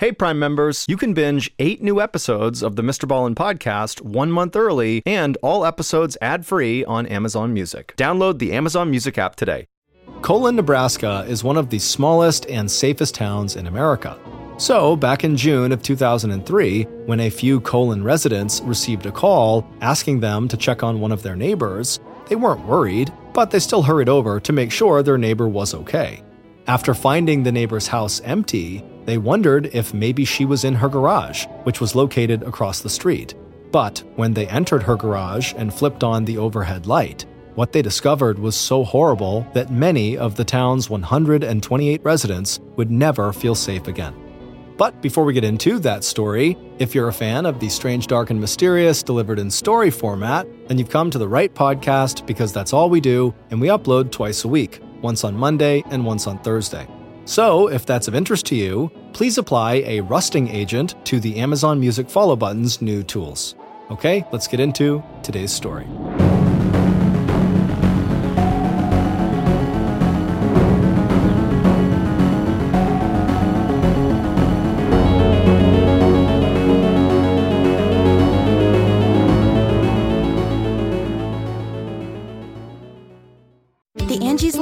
Hey, Prime members, you can binge eight new episodes of the Mr. Ballen podcast one month early and all episodes ad free on Amazon Music. Download the Amazon Music app today. Colon, Nebraska is one of the smallest and safest towns in America. So, back in June of 2003, when a few Colon residents received a call asking them to check on one of their neighbors, they weren't worried, but they still hurried over to make sure their neighbor was okay. After finding the neighbor's house empty, they wondered if maybe she was in her garage, which was located across the street. But when they entered her garage and flipped on the overhead light, what they discovered was so horrible that many of the town's 128 residents would never feel safe again. But before we get into that story, if you're a fan of the strange, dark, and mysterious delivered in story format, then you've come to the right podcast because that's all we do, and we upload twice a week, once on Monday and once on Thursday. So, if that's of interest to you, please apply a rusting agent to the Amazon Music follow button's new tools. Okay, let's get into today's story.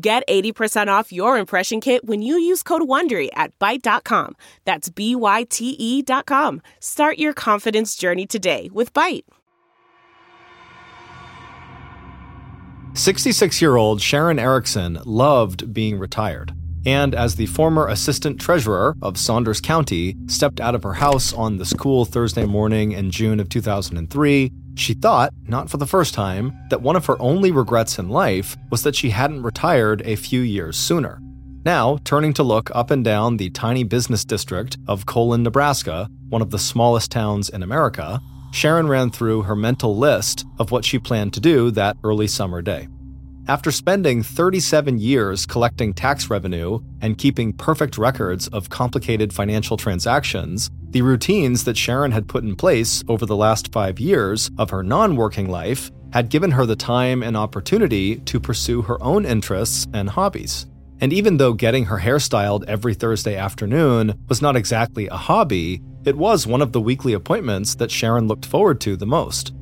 Get 80% off your impression kit when you use code WONDERY at Byte.com. That's B-Y-T-E dot com. Start your confidence journey today with Byte. 66 year old Sharon Erickson loved being retired. And as the former assistant treasurer of Saunders County stepped out of her house on this cool Thursday morning in June of 2003, she thought, not for the first time, that one of her only regrets in life was that she hadn't retired a few years sooner. Now, turning to look up and down the tiny business district of Colon, Nebraska, one of the smallest towns in America, Sharon ran through her mental list of what she planned to do that early summer day. After spending 37 years collecting tax revenue and keeping perfect records of complicated financial transactions, the routines that Sharon had put in place over the last five years of her non working life had given her the time and opportunity to pursue her own interests and hobbies. And even though getting her hair styled every Thursday afternoon was not exactly a hobby, it was one of the weekly appointments that Sharon looked forward to the most.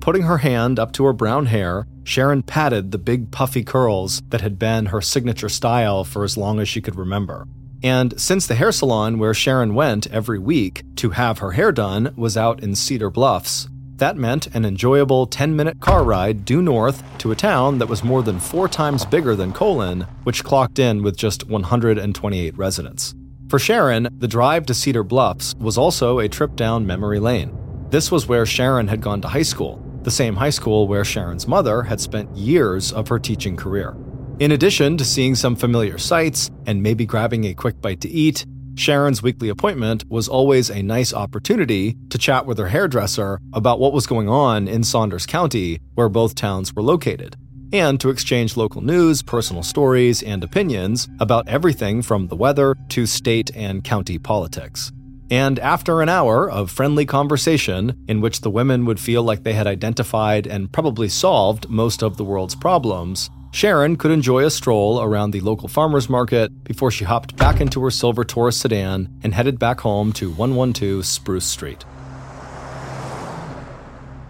Putting her hand up to her brown hair, Sharon patted the big puffy curls that had been her signature style for as long as she could remember. And since the hair salon where Sharon went every week to have her hair done was out in Cedar Bluffs, that meant an enjoyable 10 minute car ride due north to a town that was more than four times bigger than Colon, which clocked in with just 128 residents. For Sharon, the drive to Cedar Bluffs was also a trip down memory lane. This was where Sharon had gone to high school, the same high school where Sharon's mother had spent years of her teaching career. In addition to seeing some familiar sights and maybe grabbing a quick bite to eat, Sharon's weekly appointment was always a nice opportunity to chat with her hairdresser about what was going on in Saunders County, where both towns were located, and to exchange local news, personal stories, and opinions about everything from the weather to state and county politics. And after an hour of friendly conversation, in which the women would feel like they had identified and probably solved most of the world's problems, Sharon could enjoy a stroll around the local farmer's market before she hopped back into her silver Taurus sedan and headed back home to 112 Spruce Street.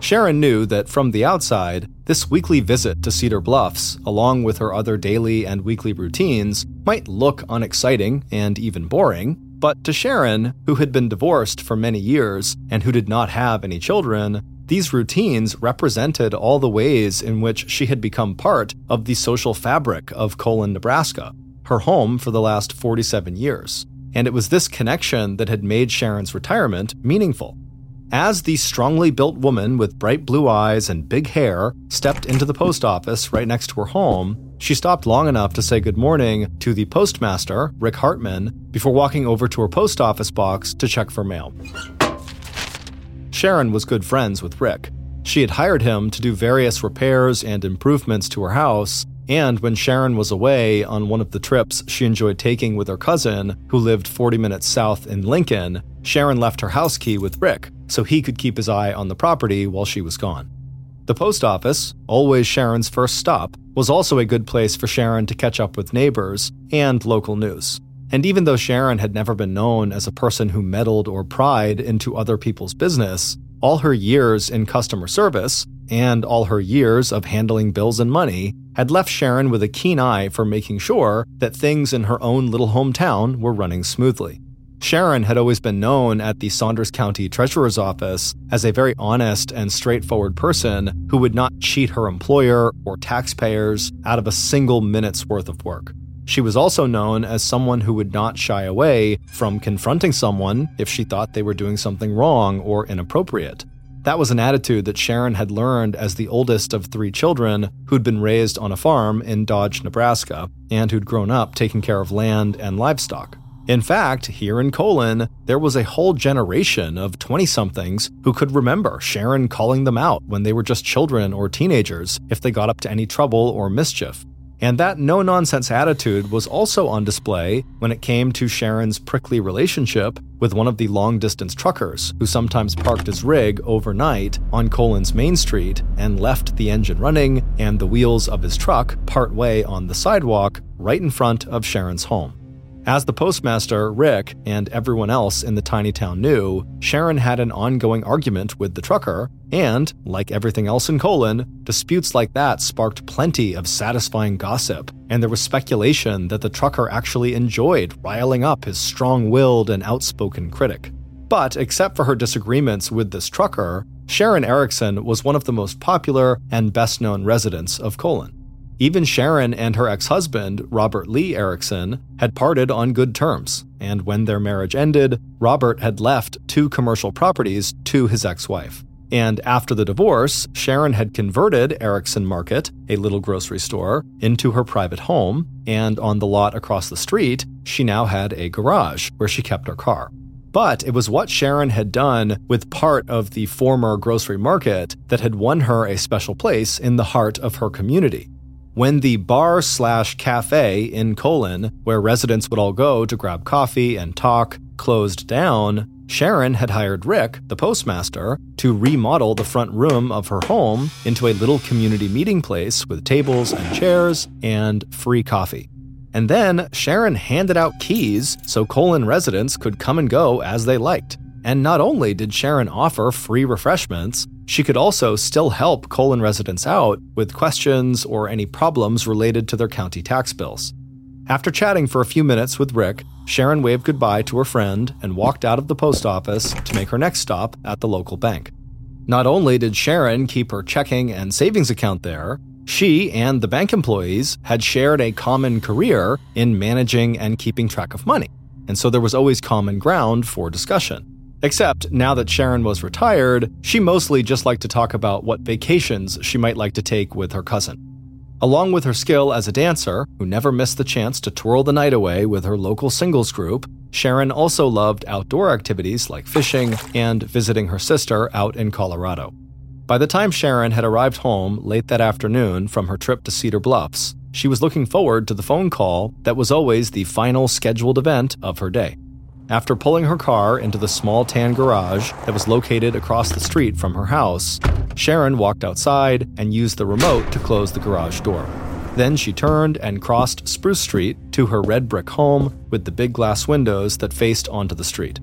Sharon knew that from the outside, this weekly visit to Cedar Bluffs, along with her other daily and weekly routines, might look unexciting and even boring, But to Sharon, who had been divorced for many years and who did not have any children, these routines represented all the ways in which she had become part of the social fabric of Colon, Nebraska, her home for the last 47 years. And it was this connection that had made Sharon's retirement meaningful. As the strongly built woman with bright blue eyes and big hair stepped into the post office right next to her home, she stopped long enough to say good morning to the postmaster, Rick Hartman, before walking over to her post office box to check for mail. Sharon was good friends with Rick. She had hired him to do various repairs and improvements to her house, and when Sharon was away on one of the trips she enjoyed taking with her cousin, who lived 40 minutes south in Lincoln, Sharon left her house key with Rick so he could keep his eye on the property while she was gone. The post office, always Sharon's first stop, was also a good place for Sharon to catch up with neighbors and local news. And even though Sharon had never been known as a person who meddled or pried into other people's business, all her years in customer service and all her years of handling bills and money had left Sharon with a keen eye for making sure that things in her own little hometown were running smoothly. Sharon had always been known at the Saunders County Treasurer's Office as a very honest and straightforward person who would not cheat her employer or taxpayers out of a single minute's worth of work. She was also known as someone who would not shy away from confronting someone if she thought they were doing something wrong or inappropriate. That was an attitude that Sharon had learned as the oldest of three children who'd been raised on a farm in Dodge, Nebraska, and who'd grown up taking care of land and livestock. In fact, here in Colon, there was a whole generation of 20 somethings who could remember Sharon calling them out when they were just children or teenagers if they got up to any trouble or mischief. And that no nonsense attitude was also on display when it came to Sharon's prickly relationship with one of the long distance truckers who sometimes parked his rig overnight on Colon's Main Street and left the engine running and the wheels of his truck part way on the sidewalk right in front of Sharon's home. As the postmaster, Rick, and everyone else in the tiny town knew, Sharon had an ongoing argument with the trucker, and, like everything else in Colon, disputes like that sparked plenty of satisfying gossip, and there was speculation that the trucker actually enjoyed riling up his strong willed and outspoken critic. But except for her disagreements with this trucker, Sharon Erickson was one of the most popular and best known residents of Colon. Even Sharon and her ex husband, Robert Lee Erickson, had parted on good terms, and when their marriage ended, Robert had left two commercial properties to his ex wife. And after the divorce, Sharon had converted Erickson Market, a little grocery store, into her private home, and on the lot across the street, she now had a garage where she kept her car. But it was what Sharon had done with part of the former grocery market that had won her a special place in the heart of her community. When the bar slash cafe in Colon, where residents would all go to grab coffee and talk, closed down, Sharon had hired Rick, the postmaster, to remodel the front room of her home into a little community meeting place with tables and chairs and free coffee. And then Sharon handed out keys so Colon residents could come and go as they liked. And not only did Sharon offer free refreshments, she could also still help Colon residents out with questions or any problems related to their county tax bills. After chatting for a few minutes with Rick, Sharon waved goodbye to her friend and walked out of the post office to make her next stop at the local bank. Not only did Sharon keep her checking and savings account there, she and the bank employees had shared a common career in managing and keeping track of money, and so there was always common ground for discussion. Except now that Sharon was retired, she mostly just liked to talk about what vacations she might like to take with her cousin. Along with her skill as a dancer, who never missed the chance to twirl the night away with her local singles group, Sharon also loved outdoor activities like fishing and visiting her sister out in Colorado. By the time Sharon had arrived home late that afternoon from her trip to Cedar Bluffs, she was looking forward to the phone call that was always the final scheduled event of her day. After pulling her car into the small tan garage that was located across the street from her house, Sharon walked outside and used the remote to close the garage door. Then she turned and crossed Spruce Street to her red brick home with the big glass windows that faced onto the street.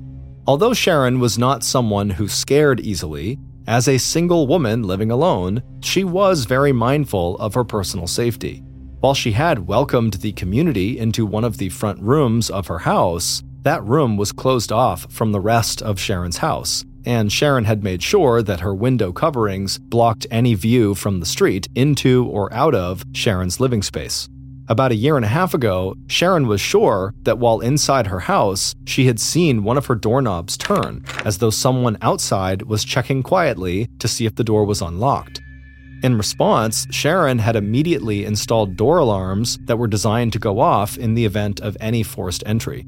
Although Sharon was not someone who scared easily, as a single woman living alone, she was very mindful of her personal safety. While she had welcomed the community into one of the front rooms of her house, that room was closed off from the rest of Sharon's house, and Sharon had made sure that her window coverings blocked any view from the street into or out of Sharon's living space. About a year and a half ago, Sharon was sure that while inside her house, she had seen one of her doorknobs turn, as though someone outside was checking quietly to see if the door was unlocked. In response, Sharon had immediately installed door alarms that were designed to go off in the event of any forced entry.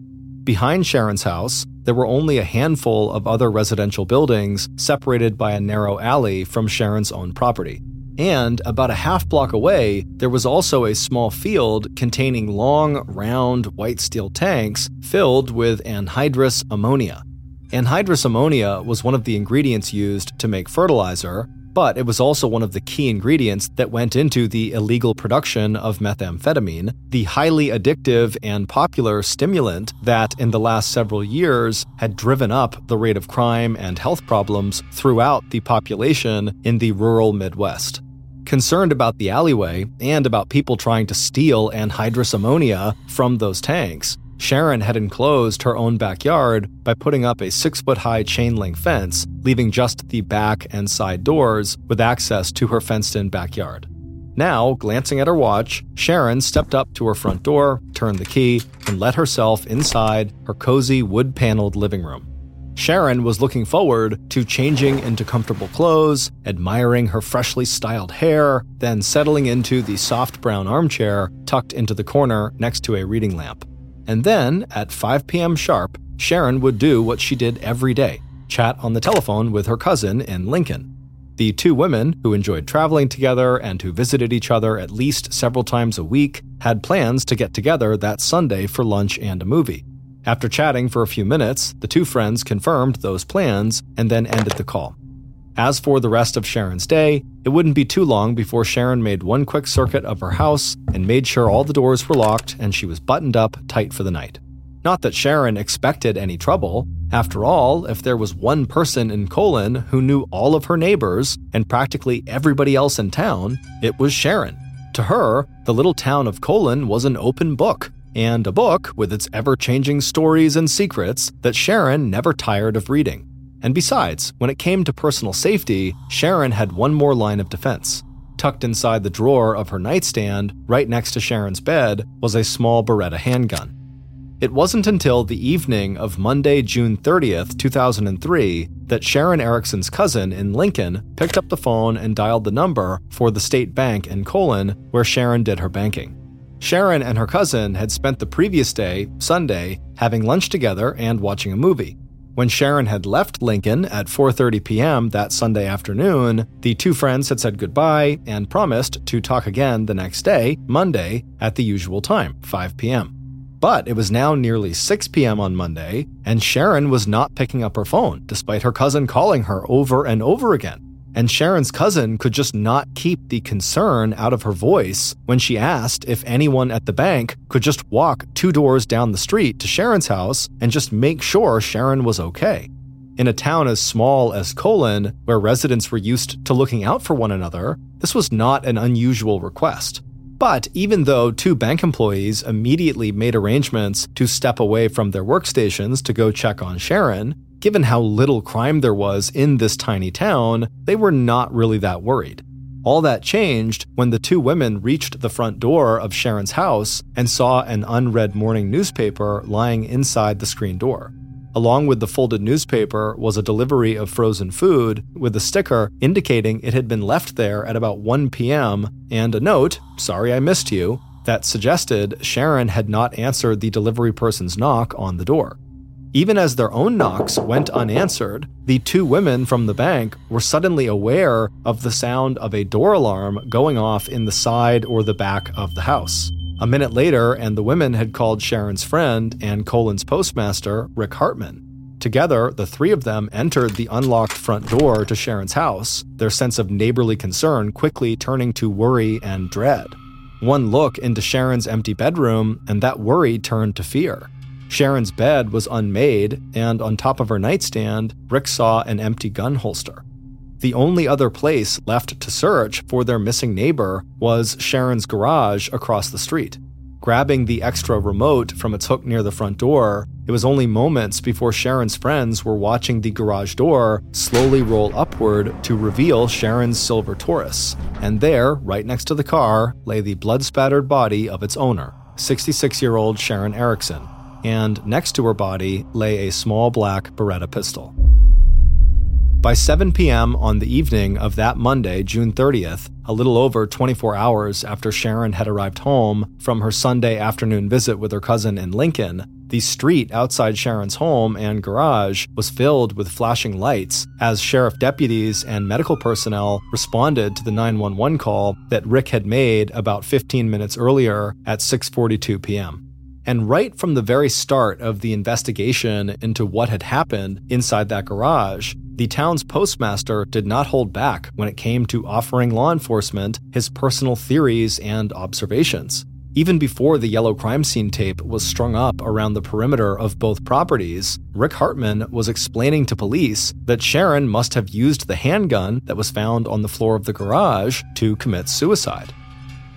Behind Sharon's house, there were only a handful of other residential buildings separated by a narrow alley from Sharon's own property. And about a half block away, there was also a small field containing long, round, white steel tanks filled with anhydrous ammonia. Anhydrous ammonia was one of the ingredients used to make fertilizer, but it was also one of the key ingredients that went into the illegal production of methamphetamine, the highly addictive and popular stimulant that, in the last several years, had driven up the rate of crime and health problems throughout the population in the rural Midwest. Concerned about the alleyway and about people trying to steal anhydrous ammonia from those tanks, Sharon had enclosed her own backyard by putting up a six foot high chain link fence, leaving just the back and side doors with access to her fenced in backyard. Now, glancing at her watch, Sharon stepped up to her front door, turned the key, and let herself inside her cozy wood paneled living room. Sharon was looking forward to changing into comfortable clothes, admiring her freshly styled hair, then settling into the soft brown armchair tucked into the corner next to a reading lamp. And then, at 5 p.m. sharp, Sharon would do what she did every day chat on the telephone with her cousin in Lincoln. The two women, who enjoyed traveling together and who visited each other at least several times a week, had plans to get together that Sunday for lunch and a movie. After chatting for a few minutes, the two friends confirmed those plans and then ended the call. As for the rest of Sharon's day, it wouldn't be too long before Sharon made one quick circuit of her house and made sure all the doors were locked and she was buttoned up tight for the night. Not that Sharon expected any trouble. After all, if there was one person in Colon who knew all of her neighbors and practically everybody else in town, it was Sharon. To her, the little town of Colon was an open book, and a book with its ever changing stories and secrets that Sharon never tired of reading. And besides, when it came to personal safety, Sharon had one more line of defense. Tucked inside the drawer of her nightstand, right next to Sharon's bed, was a small Beretta handgun. It wasn't until the evening of Monday, June 30th, 2003, that Sharon Erickson's cousin in Lincoln picked up the phone and dialed the number for the state bank in Colon, where Sharon did her banking. Sharon and her cousin had spent the previous day, Sunday, having lunch together and watching a movie. When Sharon had left Lincoln at 4:30 p.m. that Sunday afternoon, the two friends had said goodbye and promised to talk again the next day, Monday, at the usual time, 5 p.m. But it was now nearly 6 p.m. on Monday, and Sharon was not picking up her phone despite her cousin calling her over and over again. And Sharon's cousin could just not keep the concern out of her voice when she asked if anyone at the bank could just walk two doors down the street to Sharon's house and just make sure Sharon was okay. In a town as small as Colon, where residents were used to looking out for one another, this was not an unusual request. But even though two bank employees immediately made arrangements to step away from their workstations to go check on Sharon, Given how little crime there was in this tiny town, they were not really that worried. All that changed when the two women reached the front door of Sharon's house and saw an unread morning newspaper lying inside the screen door. Along with the folded newspaper was a delivery of frozen food with a sticker indicating it had been left there at about 1 p.m. and a note, Sorry I missed you, that suggested Sharon had not answered the delivery person's knock on the door. Even as their own knocks went unanswered, the two women from the bank were suddenly aware of the sound of a door alarm going off in the side or the back of the house. A minute later, and the women had called Sharon's friend and Colon's postmaster, Rick Hartman. Together, the three of them entered the unlocked front door to Sharon's house, their sense of neighborly concern quickly turning to worry and dread. One look into Sharon's empty bedroom, and that worry turned to fear. Sharon's bed was unmade, and on top of her nightstand, Rick saw an empty gun holster. The only other place left to search for their missing neighbor was Sharon's garage across the street. grabbing the extra remote from its hook near the front door, it was only moments before Sharon's friends were watching the garage door slowly roll upward to reveal Sharon's silver Taurus. And there, right next to the car, lay the blood spattered body of its owner, 66 year old Sharon Erickson. And next to her body lay a small black Beretta pistol. By 7 p.m. on the evening of that Monday, June 30th, a little over 24 hours after Sharon had arrived home from her Sunday afternoon visit with her cousin in Lincoln, the street outside Sharon's home and garage was filled with flashing lights as sheriff deputies and medical personnel responded to the 911 call that Rick had made about 15 minutes earlier at 6:42 p.m. And right from the very start of the investigation into what had happened inside that garage, the town's postmaster did not hold back when it came to offering law enforcement his personal theories and observations. Even before the yellow crime scene tape was strung up around the perimeter of both properties, Rick Hartman was explaining to police that Sharon must have used the handgun that was found on the floor of the garage to commit suicide.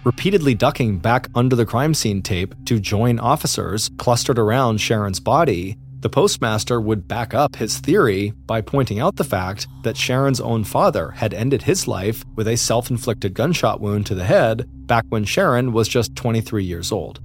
Repeatedly ducking back under the crime scene tape to join officers clustered around Sharon's body, the postmaster would back up his theory by pointing out the fact that Sharon's own father had ended his life with a self inflicted gunshot wound to the head back when Sharon was just 23 years old.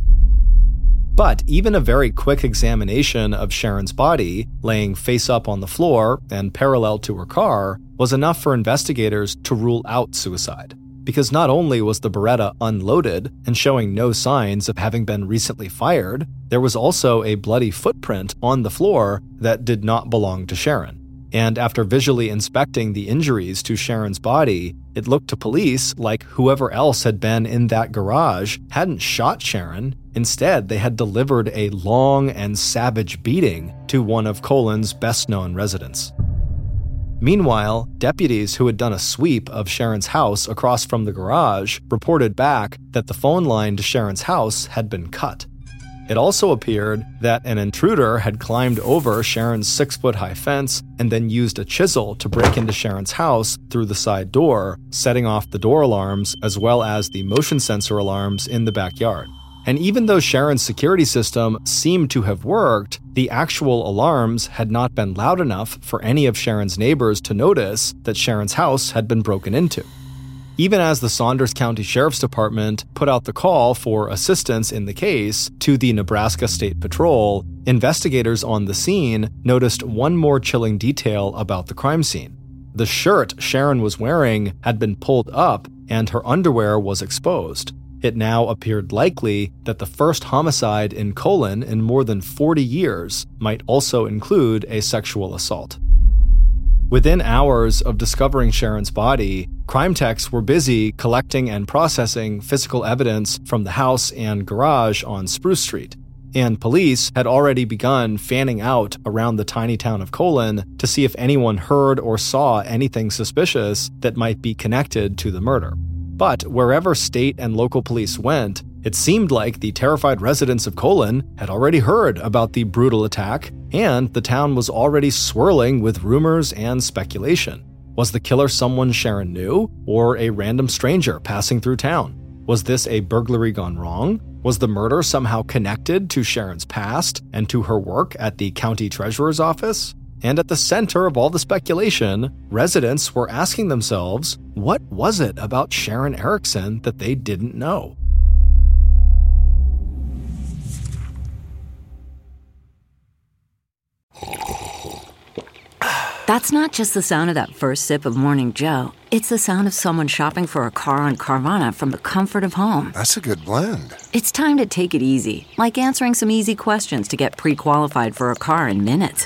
But even a very quick examination of Sharon's body, laying face up on the floor and parallel to her car, was enough for investigators to rule out suicide because not only was the Beretta unloaded and showing no signs of having been recently fired, there was also a bloody footprint on the floor that did not belong to Sharon. And after visually inspecting the injuries to Sharon's body, it looked to police like whoever else had been in that garage hadn't shot Sharon. Instead, they had delivered a long and savage beating to one of Colon's best known residents. Meanwhile, deputies who had done a sweep of Sharon's house across from the garage reported back that the phone line to Sharon's house had been cut. It also appeared that an intruder had climbed over Sharon's six foot high fence and then used a chisel to break into Sharon's house through the side door, setting off the door alarms as well as the motion sensor alarms in the backyard. And even though Sharon's security system seemed to have worked, the actual alarms had not been loud enough for any of Sharon's neighbors to notice that Sharon's house had been broken into. Even as the Saunders County Sheriff's Department put out the call for assistance in the case to the Nebraska State Patrol, investigators on the scene noticed one more chilling detail about the crime scene. The shirt Sharon was wearing had been pulled up and her underwear was exposed. It now appeared likely that the first homicide in Colon in more than 40 years might also include a sexual assault. Within hours of discovering Sharon's body, crime techs were busy collecting and processing physical evidence from the house and garage on Spruce Street, and police had already begun fanning out around the tiny town of Colon to see if anyone heard or saw anything suspicious that might be connected to the murder. But wherever state and local police went, it seemed like the terrified residents of Colon had already heard about the brutal attack, and the town was already swirling with rumors and speculation. Was the killer someone Sharon knew, or a random stranger passing through town? Was this a burglary gone wrong? Was the murder somehow connected to Sharon's past and to her work at the county treasurer's office? And at the center of all the speculation, residents were asking themselves what was it about Sharon Erickson that they didn't know? That's not just the sound of that first sip of Morning Joe. It's the sound of someone shopping for a car on Carvana from the comfort of home. That's a good blend. It's time to take it easy, like answering some easy questions to get pre qualified for a car in minutes.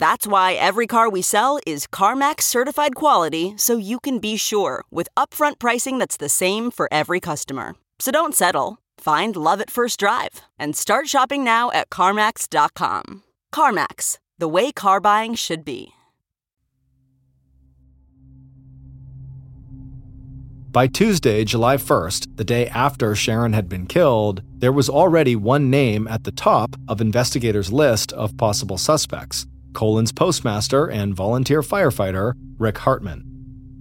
That's why every car we sell is CarMax certified quality so you can be sure with upfront pricing that's the same for every customer. So don't settle. Find love at first drive and start shopping now at CarMax.com. CarMax, the way car buying should be. By Tuesday, July 1st, the day after Sharon had been killed, there was already one name at the top of investigators' list of possible suspects Colon's postmaster and volunteer firefighter, Rick Hartman.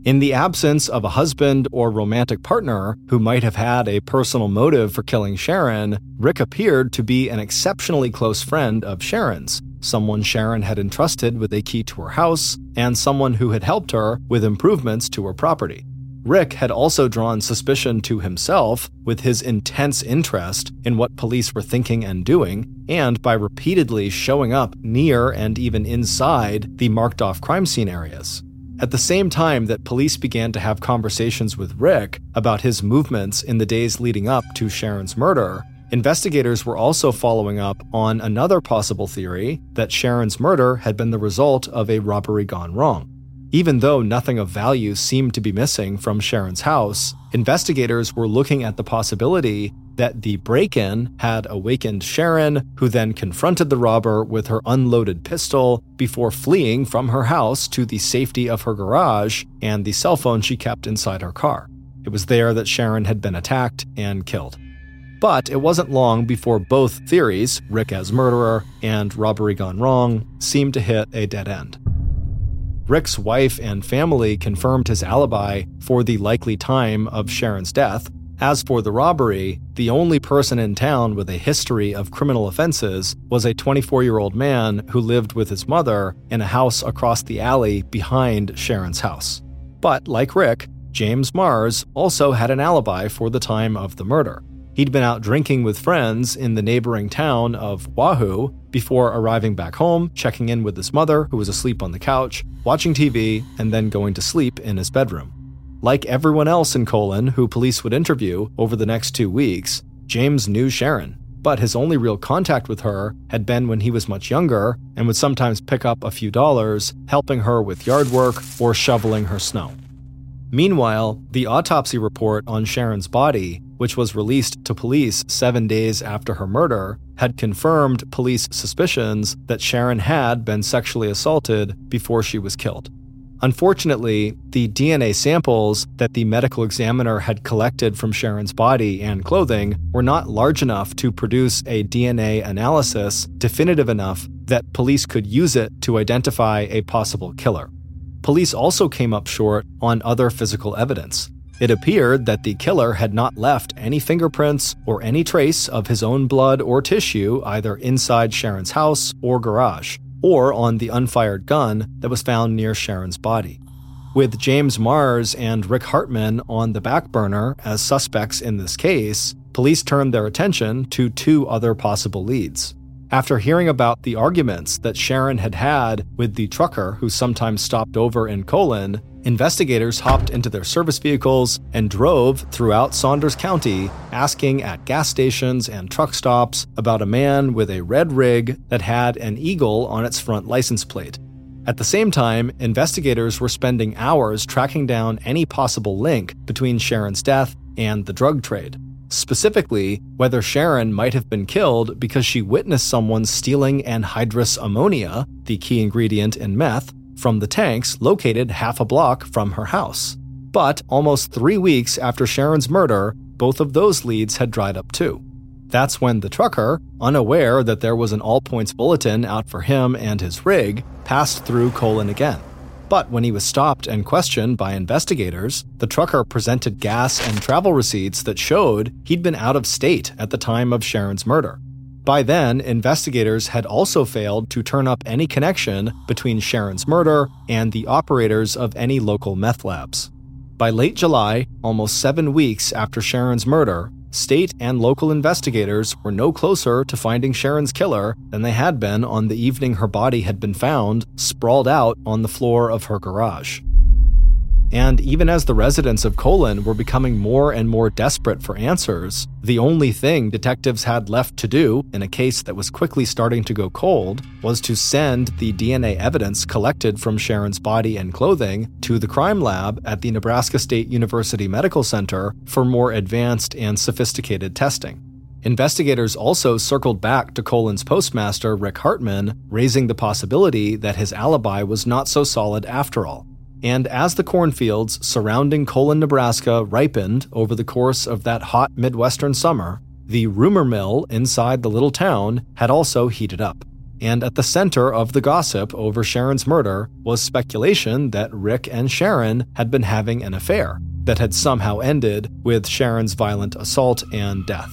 In the absence of a husband or romantic partner who might have had a personal motive for killing Sharon, Rick appeared to be an exceptionally close friend of Sharon's, someone Sharon had entrusted with a key to her house, and someone who had helped her with improvements to her property. Rick had also drawn suspicion to himself with his intense interest in what police were thinking and doing, and by repeatedly showing up near and even inside the marked off crime scene areas. At the same time that police began to have conversations with Rick about his movements in the days leading up to Sharon's murder, investigators were also following up on another possible theory that Sharon's murder had been the result of a robbery gone wrong. Even though nothing of value seemed to be missing from Sharon's house, investigators were looking at the possibility that the break in had awakened Sharon, who then confronted the robber with her unloaded pistol before fleeing from her house to the safety of her garage and the cell phone she kept inside her car. It was there that Sharon had been attacked and killed. But it wasn't long before both theories, Rick as murderer and robbery gone wrong, seemed to hit a dead end. Rick's wife and family confirmed his alibi for the likely time of Sharon's death. As for the robbery, the only person in town with a history of criminal offenses was a 24 year old man who lived with his mother in a house across the alley behind Sharon's house. But like Rick, James Mars also had an alibi for the time of the murder. He'd been out drinking with friends in the neighboring town of Wahoo before arriving back home, checking in with his mother, who was asleep on the couch, watching TV, and then going to sleep in his bedroom. Like everyone else in Colon who police would interview over the next two weeks, James knew Sharon, but his only real contact with her had been when he was much younger and would sometimes pick up a few dollars, helping her with yard work or shoveling her snow. Meanwhile, the autopsy report on Sharon's body, which was released to police seven days after her murder, had confirmed police suspicions that Sharon had been sexually assaulted before she was killed. Unfortunately, the DNA samples that the medical examiner had collected from Sharon's body and clothing were not large enough to produce a DNA analysis definitive enough that police could use it to identify a possible killer. Police also came up short on other physical evidence. It appeared that the killer had not left any fingerprints or any trace of his own blood or tissue either inside Sharon's house or garage, or on the unfired gun that was found near Sharon's body. With James Mars and Rick Hartman on the back burner as suspects in this case, police turned their attention to two other possible leads. After hearing about the arguments that Sharon had had with the trucker who sometimes stopped over in Colon, investigators hopped into their service vehicles and drove throughout Saunders County, asking at gas stations and truck stops about a man with a red rig that had an eagle on its front license plate. At the same time, investigators were spending hours tracking down any possible link between Sharon's death and the drug trade specifically whether Sharon might have been killed because she witnessed someone stealing anhydrous ammonia, the key ingredient in meth, from the tanks located half a block from her house. But almost three weeks after Sharon's murder, both of those leads had dried up too. That's when the trucker, unaware that there was an all points bulletin out for him and his rig, passed through Colon again. But when he was stopped and questioned by investigators, the trucker presented gas and travel receipts that showed he'd been out of state at the time of Sharon's murder. By then, investigators had also failed to turn up any connection between Sharon's murder and the operators of any local meth labs. By late July, almost seven weeks after Sharon's murder, State and local investigators were no closer to finding Sharon's killer than they had been on the evening her body had been found, sprawled out on the floor of her garage. And even as the residents of Colon were becoming more and more desperate for answers, the only thing detectives had left to do in a case that was quickly starting to go cold was to send the DNA evidence collected from Sharon's body and clothing to the crime lab at the Nebraska State University Medical Center for more advanced and sophisticated testing. Investigators also circled back to Colon's postmaster, Rick Hartman, raising the possibility that his alibi was not so solid after all. And as the cornfields surrounding Colon, Nebraska ripened over the course of that hot Midwestern summer, the rumor mill inside the little town had also heated up. And at the center of the gossip over Sharon's murder was speculation that Rick and Sharon had been having an affair that had somehow ended with Sharon's violent assault and death.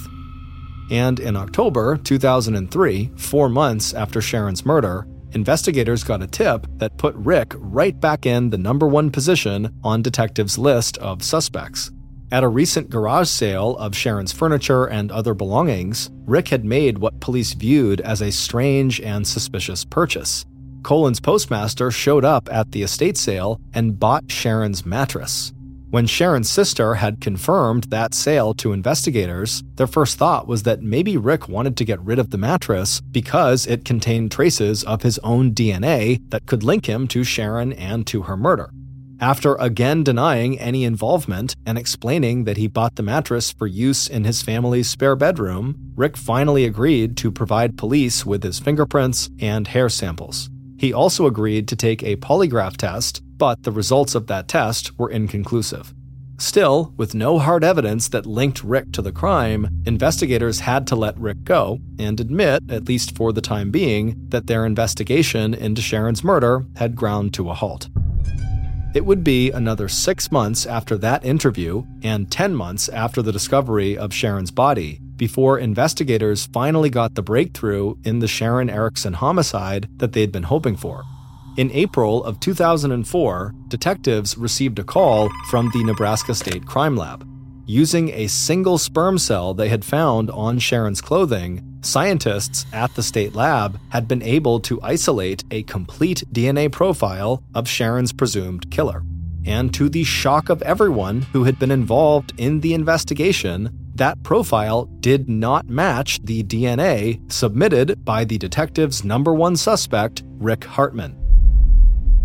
And in October 2003, four months after Sharon's murder, investigators got a tip that put Rick right back in the number one position on detectives' list of suspects. At a recent garage sale of Sharon's furniture and other belongings, Rick had made what police viewed as a strange and suspicious purchase. Colon's postmaster showed up at the estate sale and bought Sharon's mattress. When Sharon's sister had confirmed that sale to investigators, their first thought was that maybe Rick wanted to get rid of the mattress because it contained traces of his own DNA that could link him to Sharon and to her murder. After again denying any involvement and explaining that he bought the mattress for use in his family's spare bedroom, Rick finally agreed to provide police with his fingerprints and hair samples. He also agreed to take a polygraph test but the results of that test were inconclusive. Still, with no hard evidence that linked Rick to the crime, investigators had to let Rick go and admit, at least for the time being, that their investigation into Sharon's murder had ground to a halt. It would be another six months after that interview and 10 months after the discovery of Sharon's body before investigators finally got the breakthrough in the Sharon Erickson homicide that they'd been hoping for. In April of 2004, detectives received a call from the Nebraska State Crime Lab. Using a single sperm cell they had found on Sharon's clothing, scientists at the state lab had been able to isolate a complete DNA profile of Sharon's presumed killer. And to the shock of everyone who had been involved in the investigation, that profile did not match the DNA submitted by the detective's number one suspect, Rick Hartman.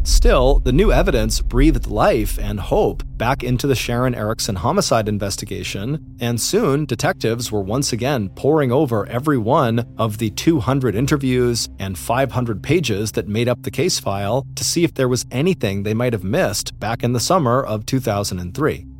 Still, the new evidence breathed life and hope back into the Sharon Erickson homicide investigation, and soon detectives were once again poring over every one of the 200 interviews and 500 pages that made up the case file to see if there was anything they might have missed back in the summer of 2003.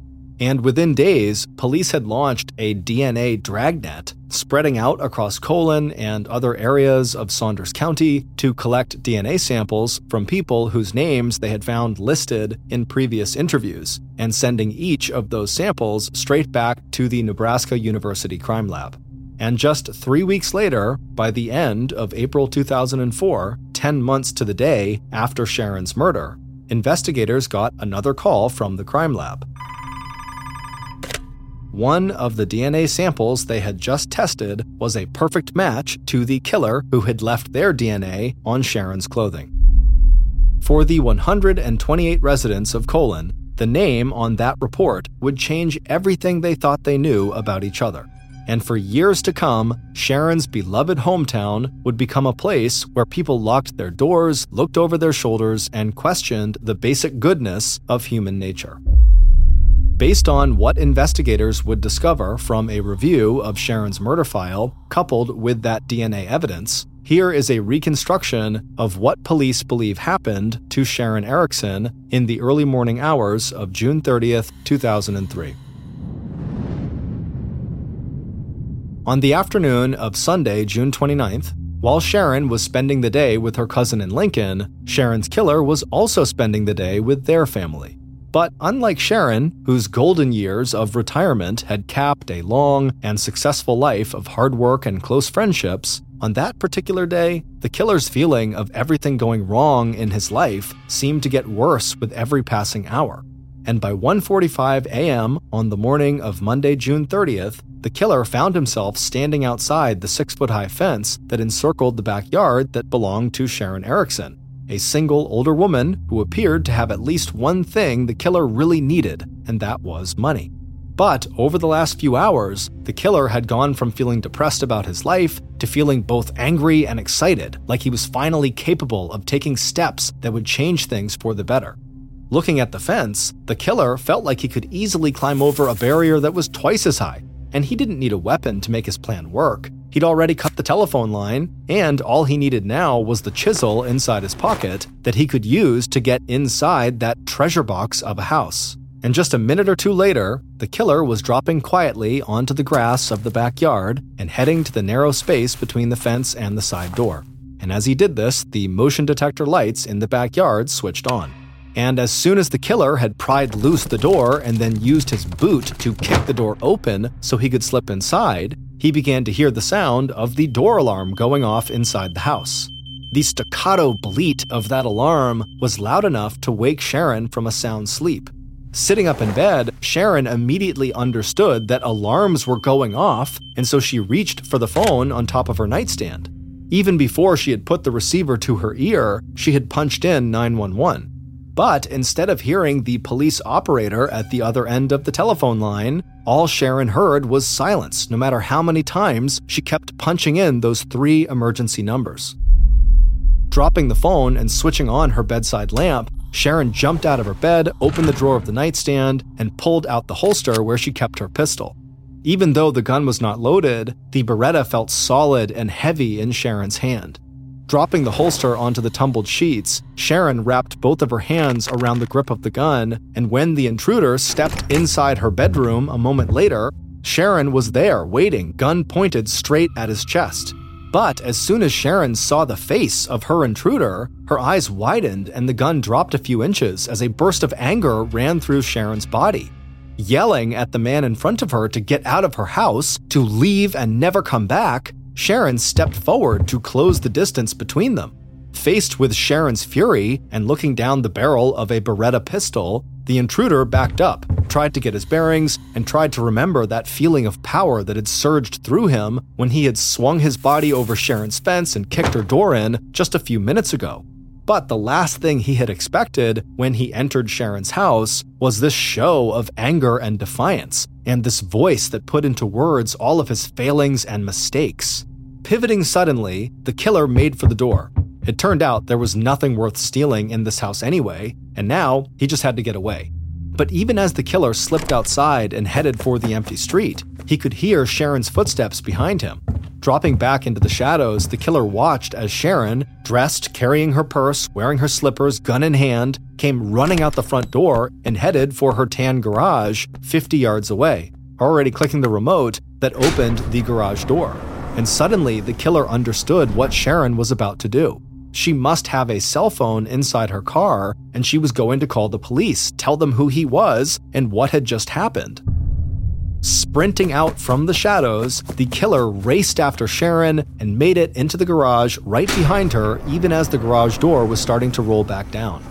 And within days, police had launched a DNA dragnet spreading out across Colon and other areas of Saunders County to collect DNA samples from people whose names they had found listed in previous interviews, and sending each of those samples straight back to the Nebraska University Crime Lab. And just three weeks later, by the end of April 2004, 10 months to the day after Sharon's murder, investigators got another call from the crime lab. One of the DNA samples they had just tested was a perfect match to the killer who had left their DNA on Sharon's clothing. For the 128 residents of Colon, the name on that report would change everything they thought they knew about each other. And for years to come, Sharon's beloved hometown would become a place where people locked their doors, looked over their shoulders, and questioned the basic goodness of human nature. Based on what investigators would discover from a review of Sharon's murder file, coupled with that DNA evidence, here is a reconstruction of what police believe happened to Sharon Erickson in the early morning hours of June 30th, 2003. On the afternoon of Sunday, June 29th, while Sharon was spending the day with her cousin in Lincoln, Sharon's killer was also spending the day with their family. But unlike Sharon, whose golden years of retirement had capped a long and successful life of hard work and close friendships, on that particular day, the killer's feeling of everything going wrong in his life seemed to get worse with every passing hour. And by 1:45 a.m. on the morning of Monday, June 30th, the killer found himself standing outside the 6-foot-high fence that encircled the backyard that belonged to Sharon Erickson a single older woman who appeared to have at least one thing the killer really needed, and that was money. But over the last few hours, the killer had gone from feeling depressed about his life to feeling both angry and excited, like he was finally capable of taking steps that would change things for the better. Looking at the fence, the killer felt like he could easily climb over a barrier that was twice as high. and he didn't need a weapon to make his plan work. He'd already cut the telephone line, and all he needed now was the chisel inside his pocket that he could use to get inside that treasure box of a house. And just a minute or two later, the killer was dropping quietly onto the grass of the backyard and heading to the narrow space between the fence and the side door. And as he did this, the motion detector lights in the backyard switched on. And as soon as the killer had pried loose the door and then used his boot to kick the door open so he could slip inside, he began to hear the sound of the door alarm going off inside the house. The staccato bleat of that alarm was loud enough to wake Sharon from a sound sleep. Sitting up in bed, Sharon immediately understood that alarms were going off, and so she reached for the phone on top of her nightstand. Even before she had put the receiver to her ear, she had punched in 911. But instead of hearing the police operator at the other end of the telephone line, all Sharon heard was silence, no matter how many times she kept punching in those three emergency numbers. Dropping the phone and switching on her bedside lamp, Sharon jumped out of her bed, opened the drawer of the nightstand, and pulled out the holster where she kept her pistol. Even though the gun was not loaded, the Beretta felt solid and heavy in Sharon's hand. Dropping the holster onto the tumbled sheets, Sharon wrapped both of her hands around the grip of the gun, and when the intruder stepped inside her bedroom a moment later, Sharon was there, waiting, gun pointed straight at his chest. But as soon as Sharon saw the face of her intruder, her eyes widened and the gun dropped a few inches as a burst of anger ran through Sharon's body. Yelling at the man in front of her to get out of her house, to leave and never come back, Sharon stepped forward to close the distance between them. Faced with Sharon's fury and looking down the barrel of a Beretta pistol, the intruder backed up, tried to get his bearings, and tried to remember that feeling of power that had surged through him when he had swung his body over Sharon's fence and kicked her door in just a few minutes ago. But the last thing he had expected when he entered Sharon's house was this show of anger and defiance, and this voice that put into words all of his failings and mistakes. Pivoting suddenly, the killer made for the door. It turned out there was nothing worth stealing in this house anyway, and now he just had to get away. But even as the killer slipped outside and headed for the empty street, he could hear Sharon's footsteps behind him. Dropping back into the shadows, the killer watched as Sharon, dressed, carrying her purse, wearing her slippers, gun in hand, came running out the front door and headed for her tan garage 50 yards away, already clicking the remote that opened the garage door. And suddenly, the killer understood what Sharon was about to do. She must have a cell phone inside her car, and she was going to call the police, tell them who he was and what had just happened. Sprinting out from the shadows, the killer raced after Sharon and made it into the garage right behind her, even as the garage door was starting to roll back down.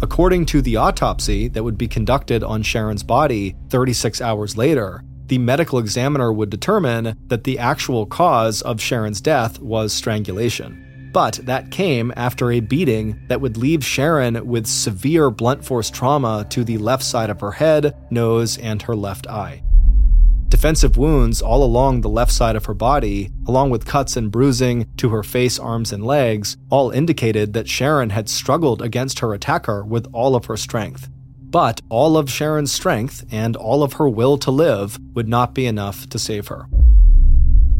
According to the autopsy that would be conducted on Sharon's body 36 hours later, the medical examiner would determine that the actual cause of Sharon's death was strangulation. But that came after a beating that would leave Sharon with severe blunt force trauma to the left side of her head, nose, and her left eye. Defensive wounds all along the left side of her body, along with cuts and bruising to her face, arms, and legs, all indicated that Sharon had struggled against her attacker with all of her strength. But all of Sharon's strength and all of her will to live would not be enough to save her.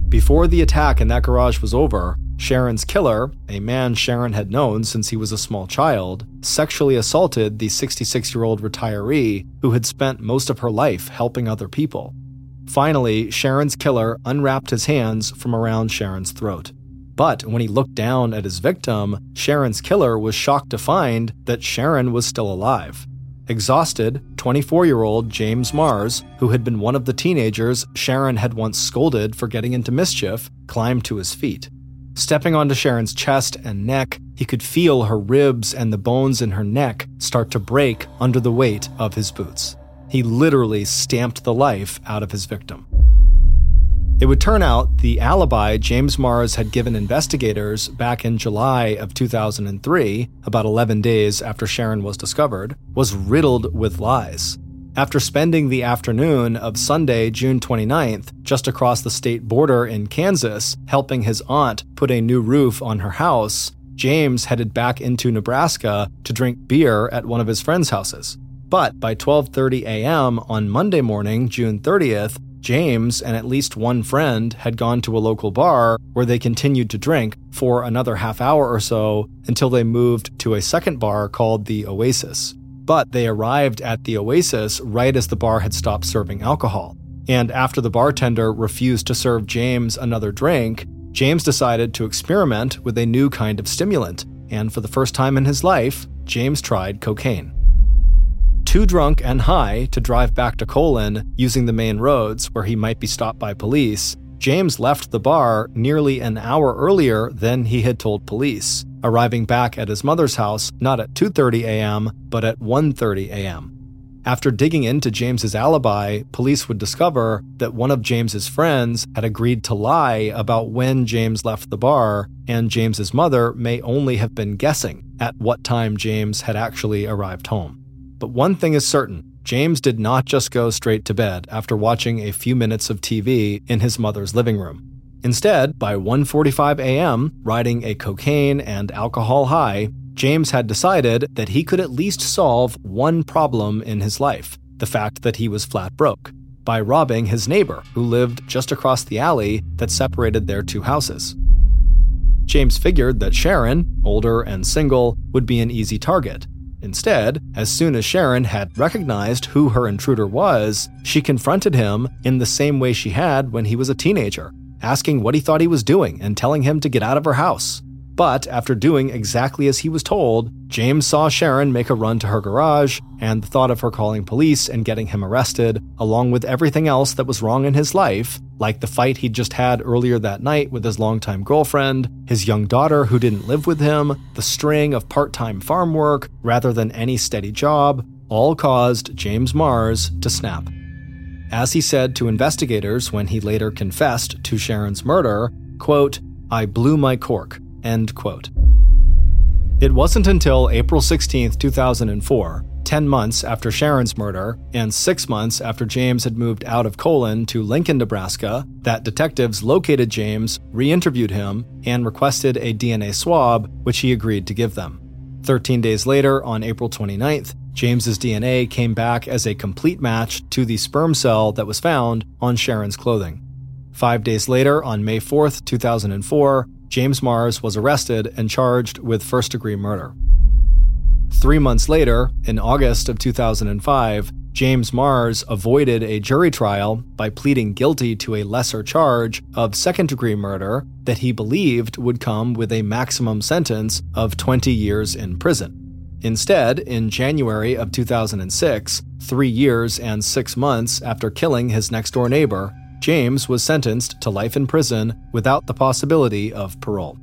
Before the attack in that garage was over, Sharon's killer, a man Sharon had known since he was a small child, sexually assaulted the 66 year old retiree who had spent most of her life helping other people. Finally, Sharon's killer unwrapped his hands from around Sharon's throat. But when he looked down at his victim, Sharon's killer was shocked to find that Sharon was still alive. Exhausted, 24 year old James Mars, who had been one of the teenagers Sharon had once scolded for getting into mischief, climbed to his feet. Stepping onto Sharon's chest and neck, he could feel her ribs and the bones in her neck start to break under the weight of his boots. He literally stamped the life out of his victim. It would turn out the alibi James Mars had given investigators back in July of 2003, about 11 days after Sharon was discovered, was riddled with lies. After spending the afternoon of Sunday, June 29th, just across the state border in Kansas, helping his aunt put a new roof on her house, James headed back into Nebraska to drink beer at one of his friends' houses. But by 12:30 a.m. on Monday morning, June 30th, James and at least one friend had gone to a local bar where they continued to drink for another half hour or so until they moved to a second bar called the Oasis. But they arrived at the Oasis right as the bar had stopped serving alcohol. And after the bartender refused to serve James another drink, James decided to experiment with a new kind of stimulant. And for the first time in his life, James tried cocaine. Too drunk and high to drive back to Colon using the main roads where he might be stopped by police, James left the bar nearly an hour earlier than he had told police, arriving back at his mother's house not at 2:30 a.m., but at 1:30 a.m. After digging into James's alibi, police would discover that one of James's friends had agreed to lie about when James left the bar, and James's mother may only have been guessing at what time James had actually arrived home. But one thing is certain, James did not just go straight to bed after watching a few minutes of TV in his mother's living room. Instead, by 1:45 a.m., riding a cocaine and alcohol high, James had decided that he could at least solve one problem in his life the fact that he was flat broke by robbing his neighbor who lived just across the alley that separated their two houses. James figured that Sharon, older and single, would be an easy target. Instead, as soon as Sharon had recognized who her intruder was, she confronted him in the same way she had when he was a teenager, asking what he thought he was doing and telling him to get out of her house. But after doing exactly as he was told, James saw Sharon make a run to her garage, and the thought of her calling police and getting him arrested, along with everything else that was wrong in his life, like the fight he'd just had earlier that night with his longtime girlfriend, his young daughter who didn't live with him, the string of part time farm work rather than any steady job, all caused James Mars to snap. As he said to investigators when he later confessed to Sharon's murder, quote, I blew my cork. End quote. It wasn't until April 16, 2004, 10 months after Sharon's murder, and six months after James had moved out of Colon to Lincoln, Nebraska, that detectives located James, re interviewed him, and requested a DNA swab, which he agreed to give them. 13 days later, on April 29th, James's DNA came back as a complete match to the sperm cell that was found on Sharon's clothing. Five days later, on May 4th, 2004, James Mars was arrested and charged with first degree murder. Three months later, in August of 2005, James Mars avoided a jury trial by pleading guilty to a lesser charge of second degree murder that he believed would come with a maximum sentence of 20 years in prison. Instead, in January of 2006, three years and six months after killing his next door neighbor, James was sentenced to life in prison without the possibility of parole.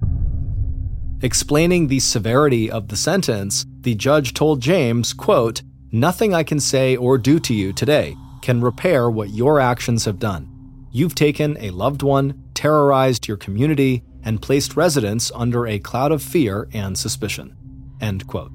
Explaining the severity of the sentence, the judge told James, quote, Nothing I can say or do to you today can repair what your actions have done. You've taken a loved one, terrorized your community, and placed residents under a cloud of fear and suspicion. End quote.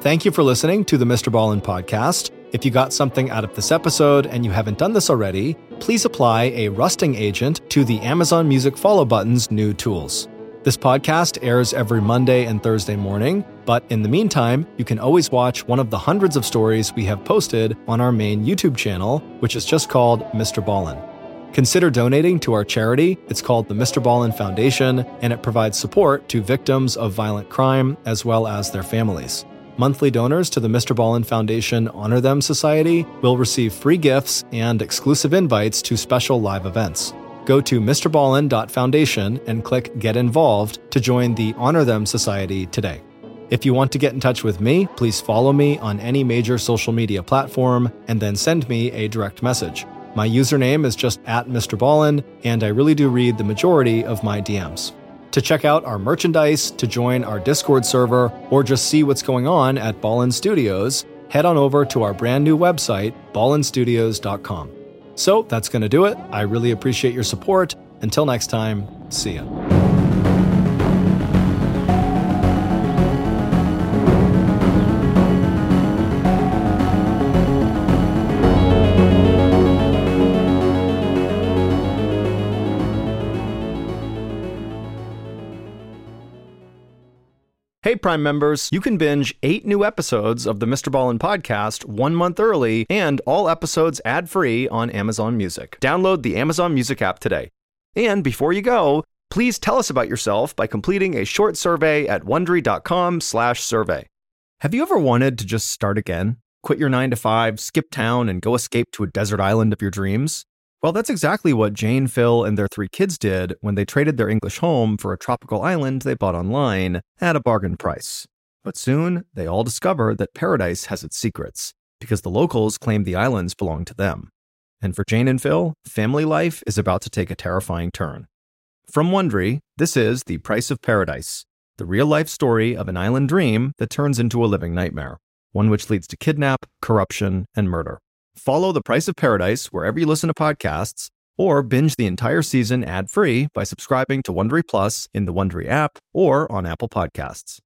Thank you for listening to the Mr. Ballen podcast. If you got something out of this episode and you haven't done this already, please apply a rusting agent to the Amazon Music follow button's new tools. This podcast airs every Monday and Thursday morning, but in the meantime, you can always watch one of the hundreds of stories we have posted on our main YouTube channel, which is just called Mr. Ballen. Consider donating to our charity. It's called the Mr. Ballen Foundation, and it provides support to victims of violent crime as well as their families. Monthly donors to the Mr. Ballen Foundation Honor Them Society will receive free gifts and exclusive invites to special live events. Go to mrballen.foundation and click Get Involved to join the Honor Them Society today. If you want to get in touch with me, please follow me on any major social media platform and then send me a direct message. My username is just at Mr. Ballen, and I really do read the majority of my DMs. To check out our merchandise, to join our Discord server, or just see what's going on at Ballen Studios, head on over to our brand new website, ballenstudios.com. So that's going to do it. I really appreciate your support. Until next time, see ya. Hey, Prime members, you can binge eight new episodes of the Mr. Ballen podcast one month early and all episodes ad free on Amazon Music. Download the Amazon Music app today. And before you go, please tell us about yourself by completing a short survey at wondery.com/slash survey. Have you ever wanted to just start again? Quit your nine to five, skip town, and go escape to a desert island of your dreams? Well, that's exactly what Jane, Phil, and their three kids did when they traded their English home for a tropical island they bought online at a bargain price. But soon, they all discover that paradise has its secrets, because the locals claim the islands belong to them. And for Jane and Phil, family life is about to take a terrifying turn. From Wondery, this is The Price of Paradise, the real life story of an island dream that turns into a living nightmare, one which leads to kidnap, corruption, and murder. Follow The Price of Paradise wherever you listen to podcasts, or binge the entire season ad-free by subscribing to Wondery Plus in the Wondery app or on Apple Podcasts.